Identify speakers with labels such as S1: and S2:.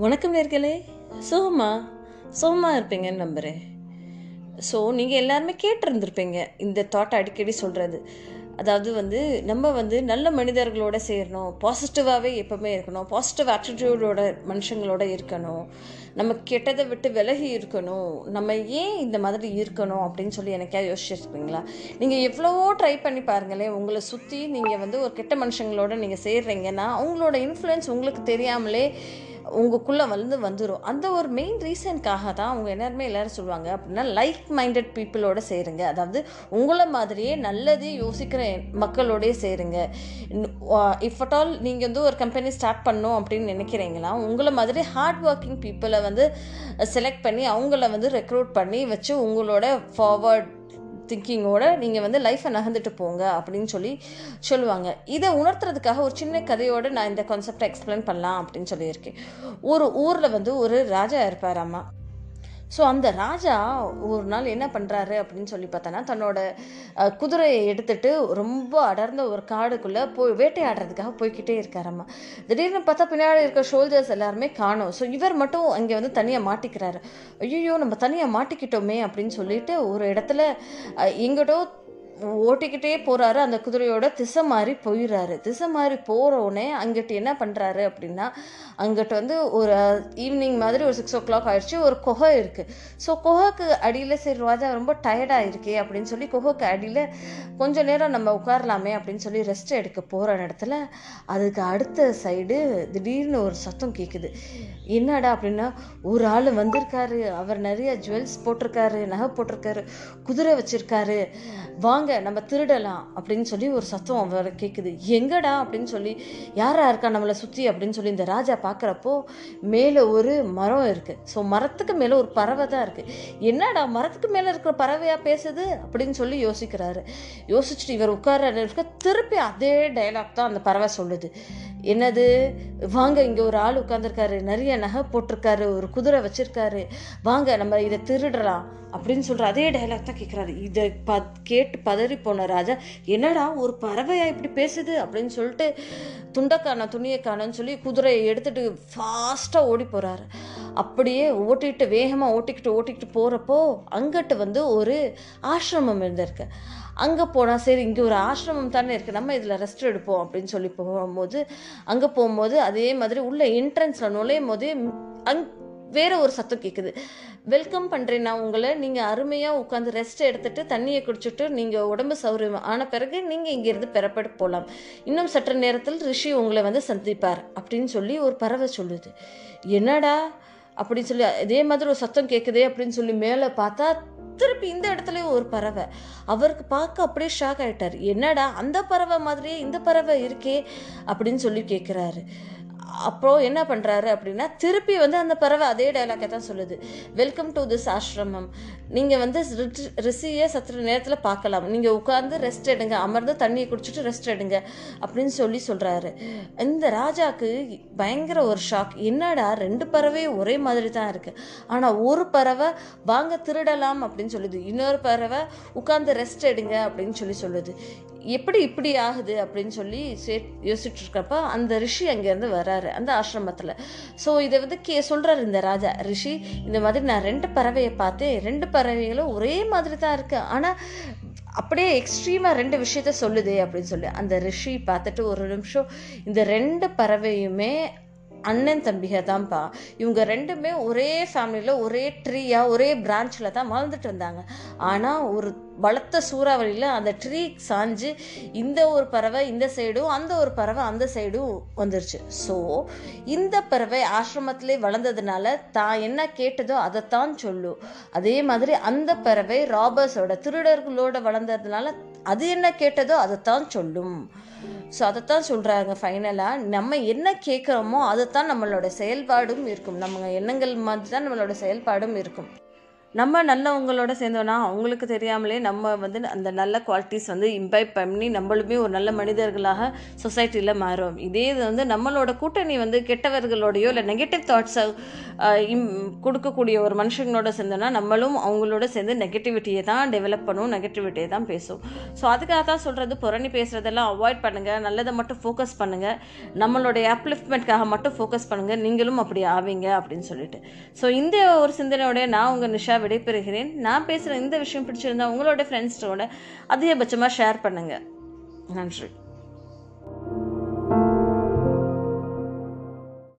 S1: வணக்கம் நேர்களே. சோமா சோமா இருப்பீங்கன்னு நம்புகிறேன் ஸோ நீங்கள் எல்லாருமே கேட்டிருந்துருப்பீங்க இந்த தாட் அடிக்கடி சொல்கிறது அதாவது வந்து நம்ம வந்து நல்ல மனிதர்களோட சேரணும் பாசிட்டிவாகவே எப்பவுமே இருக்கணும் பாசிட்டிவ் ஆட்டிடியூடோட மனுஷங்களோட இருக்கணும். நம்ம கெட்டதை விட்டு விலகி இருக்கணும். நம்ம ஏன் இந்த மாதிரி இருக்கணும் அப்படின்னு சொல்லி எனக்கே யோசிச்சிருப்பீங்களா? நீங்கள் எவ்வளவோ ட்ரை பண்ணி பாருங்களேன் உங்களை சுற்றி நீங்கள் வந்து ஒரு கெட்ட மனுஷங்களோட நீங்கள் சேர்றீங்கன்னா அவங்களோட இன்ஃப்ளூயன்ஸ் உங்களுக்கு தெரியாமலே உங்களுக்குள்ளே வந்து வந்துடும் அந்த ஒரு மெயின் ரீசனுக்காக தான் அவங்க எல்லாருமே எல்லோரும் சொல்லுவாங்க. அப்படின்னா லைக் மைண்டட் பீப்புளோட சேருங்க. அதாவது உங்களை மாதிரியே நல்லதே யோசிக்கிற மக்களோடய சேருங்க. இஃப் அட் ஆல் நீங்கள் வந்து ஒரு கம்பெனி ஸ்டார்ட் பண்ணோம் அப்படின்னு நினைக்கிறீங்களா உங்களை மாதிரி ஹார்ட் ஒர்க்கிங் பீப்புளை வந்து செலக்ட் பண்ணி அவங்கள வந்து ரெக்ரூட் பண்ணி வச்சு உங்களோட ஃபார்வர்ட் திங்கிங்கோட நீங்கள் வந்து லைஃப்பை நகர்ந்துட்டு போங்க அப்படின்னு சொல்லி சொல்லுவாங்க. இதை உணர்த்துறதுக்காக ஒரு சின்ன கதையோடு நான் இந்த கான்செப்டை எக்ஸ்பிளைன் பண்ணலாம் அப்படின்னு சொல்லியிருக்கேன். ஒரு ஊரில் வந்து ஒரு ராஜா இருப்பாராம்மா ஸோ அந்த ராஜா ஒரு நாள் என்ன பண்ணுறாரு அப்படின்னு சொல்லி பார்த்தோன்னா தன்னோட குதிரையை எடுத்துட்டு ரொம்ப அடர்ந்த ஒரு காடுக்குள்ளே போய் வேட்டையாடுறதுக்காக போய்க்கிட்டே இருக்காரம்மா திடீர்னு பார்த்தா பின்னாடி இருக்க ஷோல்ஜர்ஸ் எல்லாருமே காணும். ஸோ இவர் மட்டும் அங்கே வந்து தனியாக மாட்டிக்கிறாரு. ஐயோ நம்ம தனியாக மாட்டிக்கிட்டோமே அப்படின்னு சொல்லிட்டு ஒரு இடத்துல எங்கிட்டோ ஓட்டிக்கிட்டே போகிறாரு அந்த குதிரையோட திசை மாறி போயிடுறாரு திசை மாறி போகிற உடனே அங்கிட்டு என்ன பண்ணுறாரு அப்படின்னா அங்கிட்டு வந்து ஒரு ஈவினிங் மாதிரி ஒரு சிக்ஸ் ஓ கிளாக் ஆயிடுச்சு. ஒரு குகை இருக்குது ஸோ குகைக்கு அடியில் சரி ராஜா ரொம்ப டயர்டாக இருக்கே அப்படின்னு சொல்லி குகைக்கு அடியில் கொஞ்சம் நேரம் நம்ம உட்காரலாமே அப்படின்னு சொல்லி ரெஸ்ட் எடுக்க போகிற இடத்துல அதுக்கு அடுத்த சைடு திடீர்னு ஒரு சத்தம் கேட்குது என்னடா அப்படின்னா ஒரு ஆள் வந்திருக்காரு. அவர் நிறைய ஜுவல்ஸ் போட்டிருக்காரு நகை போட்டிருக்காரு குதிரை வச்சுருக்காரு. வாங்க நம்ம திருடலாம் அப்படின்னு சொல்லி ஒரு சத்தம் அவர் கேட்குது எங்கடா அப்படின்னு சொல்லி யாரா இருக்கா நம்மளை சுற்றி அப்படின்னு சொல்லி இந்த ராஜா பார்க்குறப்போ மேலே ஒரு மரம் இருக்குது ஸோ மரத்துக்கு மேலே ஒரு பறவை தான் இருக்குது என்னடா மரத்துக்கு மேலே இருக்கிற பறவையாக பேசுது அப்படின்னு சொல்லி யோசிக்கிறாரு. யோசிச்சுட்டு இவர் உட்கார இருக்க திருப்பி அதே டைலாக் தான் அந்த பறவை சொல்லுது. என்னது? வாங்க இங்கே ஒரு ஆள் உட்காந்துருக்காரு நிறைய நகை போட்டிருக்காரு. ஒரு குதிரை வச்சுருக்காரு. வாங்க நம்ம இதை திருடலாம் அப்படின்னு சொல்கிற அதே டைலாக் தான் கேட்குறாரு இதை ப கேட்டு பதறி போன ராஜா என்னடா ஒரு பறவையா இப்படி பேசுது? அப்படின்னு சொல்லிட்டு துண்டக்கான துணியை காணோன்னு சொல்லி குதிரையை எடுத்துகிட்டு ஃபாஸ்ட்டாக ஓடி போகிறாரு அப்படியே ஓட்டிக்கிட்டு வேகமாக ஓட்டிக்கிட்டு ஓட்டிக்கிட்டு போகிறப்போ அங்கிட்டு வந்து ஒரு ஆசிரமம் இருந்திருக்கு. அங்கே போனால் சரி இங்கே ஒரு ஆசிரமம் தானே இருக்குது நம்ம இதில் ரெஸ்ட் எடுப்போம் அப்படின்னு சொல்லி போகும்போது அங்கே போகும்போது அதே மாதிரி உள்ள என்ட்ரன்ஸில் நுழையும் போதே அங் வேற ஒரு சத்தம் கேட்குது வெல்கம் பண்ணுறேன் நான் உங்களை. நீங்கள் அருமையாக உட்காந்து ரெஸ்ட் எடுத்துட்டு தண்ணியை குடிச்சிட்டு நீங்கள் உடம்பு சௌரியம் ஆன பிறகு நீங்கள் இங்கேருந்து பெறப்பட்டு போகலாம் இன்னும் சற்று நேரத்தில் ரிஷி உங்களை வந்து சந்திப்பார் அப்படின்னு சொல்லி ஒரு பறவை சொல்லுது. என்னடா? அப்படின்னு சொல்லி இதே மாதிரி ஒரு சத்தம் கேட்குதே அப்படின்னு சொல்லி மேலே பார்த்தா திருப்பி இந்த இடத்துலயும் ஒரு பறவை. அவருக்கு பார்க்க அப்படியே ஷாக் ஆயிட்டார். என்னடா அந்த பறவை மாதிரியே இந்த பறவை இருக்கே அப்படின்னு சொல்லி கேட்குறாரு அப்புறம் என்ன பண்ணுறாரு அப்படின்னா திருப்பி வந்து அந்த பறவை அதே டைலாக்கை தான் சொல்லுது. வெல்கம் டு திஸ் ஆசிரமம் நீங்கள் வந்து ரிஷியை சற்று நேரத்தில் பார்க்கலாம். நீங்கள் உட்கார்ந்து ரெஸ்ட் எடுங்க. அமர்ந்து தண்ணியை குடிச்சிட்டு ரெஸ்ட் எடுங்க அப்படின்னு சொல்லி சொல்கிறாரு இந்த ராஜாக்கு பயங்கர ஒரு ஷாக் என்னடா ரெண்டு பறவையும் ஒரே மாதிரி தான் இருக்குது ஆனால் ஒரு பறவை வாங்க திருடலாம் அப்படின்னு சொல்லுது. இன்னொரு பறவை உட்காந்து ரெஸ்ட் எடுங்க அப்படின்னு சொல்லி சொல்லுது. எப்படி இப்படி ஆகுது அப்படின்னு சொல்லி சே யோசிச்சுட்டு இருக்கப்ப அந்த ரிஷி அங்கேருந்து வர வராரு அந்த ஆசிரமத்தில். ஸோ இதை வந்து கே சொல்கிறாரு இந்த ராஜா ரிஷி இந்த மாதிரி நான் ரெண்டு பறவையை பார்த்தேன் ரெண்டு பறவைகளும் ஒரே மாதிரி தான் இருக்குது ஆனால் அப்படியே எக்ஸ்ட்ரீமாக ரெண்டு விஷயத்த சொல்லுதே அப்படின்னு சொல்லி அந்த ரிஷி பார்த்துட்டு ஒரு நிமிஷம் இந்த ரெண்டு பறவையுமே அண்ணன் தம்பிக தான்ப்பா இவங்க ரெண்டுமே ஒரே ஃபேமிலியில் ஒரே ட்ரீயாக ஒரே பிரான்ச்சில் தான் வாழ்ந்துட்டு வந்தாங்க ஆனால் ஒரு பலத்த சூறாவளியில் அந்த ட்ரீ சாஞ்சு இந்த ஒரு பறவை இந்த சைடும் அந்த ஒரு பறவை அந்த சைடும் வந்துருச்சு. ஸோ இந்த பறவை ஆசிரமத்திலே வளர்ந்ததுனால தான் என்ன கேட்டதோ அதைத்தான் சொல்லும் அதே மாதிரி அந்த பறவை ராபர்ஸோட திருடர்களோட வளர்ந்ததுனால அது என்ன கேட்டதோ அதைத்தான் சொல்லும். ஸோ அதைத்தான் சொல்கிறாங்க ஃபைனலாக நம்ம என்ன கேட்குறோமோ அதைத்தான் நம்மளோட செயல்பாடும் இருக்கும். நம்ம எண்ணங்கள் மாதிரி தான் நம்மளோட செயல்பாடும் இருக்கும். நம்ம நல்லவங்களோட சேர்ந்தோன்னா அவங்களுக்கு தெரியாமலே நம்ம வந்து அந்த நல்ல குவாலிட்டிஸ் வந்து இம்பைப் பண்ணி நம்மளுமே ஒரு நல்ல மனிதர்களாக சொசைட்டியில் மாறும் இதே இது வந்து நம்மளோட கூட்டணி வந்து கெட்டவர்களோடையோ இல்லை நெகட்டிவ் தாட்ஸை கொடுக்கக்கூடிய ஒரு மனுஷங்களோட சேர்ந்தோன்னா நம்மளும் அவங்களோட சேர்ந்து நெகட்டிவிட்டியை தான் டெவலப் பண்ணும் நெகட்டிவிட்டியை தான் பேசும் ஸோ அதுக்காக தான் சொல்கிறது புரணி பேசுகிறதெல்லாம் அவாய்ட் பண்ணுங்கள் நல்லதை மட்டும் ஃபோக்கஸ் பண்ணுங்கள் நம்மளுடைய அப்லிஃப்ட்மெண்ட்காக மட்டும் ஃபோக்கஸ் பண்ணுங்கள் நீங்களும் அப்படி ஆவீங்க அப்படின்னு சொல்லிட்டு. ஸோ இந்த ஒரு சிந்தனையோடைய நான் உங்கள் நிஷா விடைபெறுகிறேன். நான் பேசுகிற இந்த விஷயம் பிடிச்சிருந்தா உங்களோட ஃப்ரெண்ட்ஸோட அதிகபட்சமாக ஷேர் பண்ணுங்கள் நன்றி.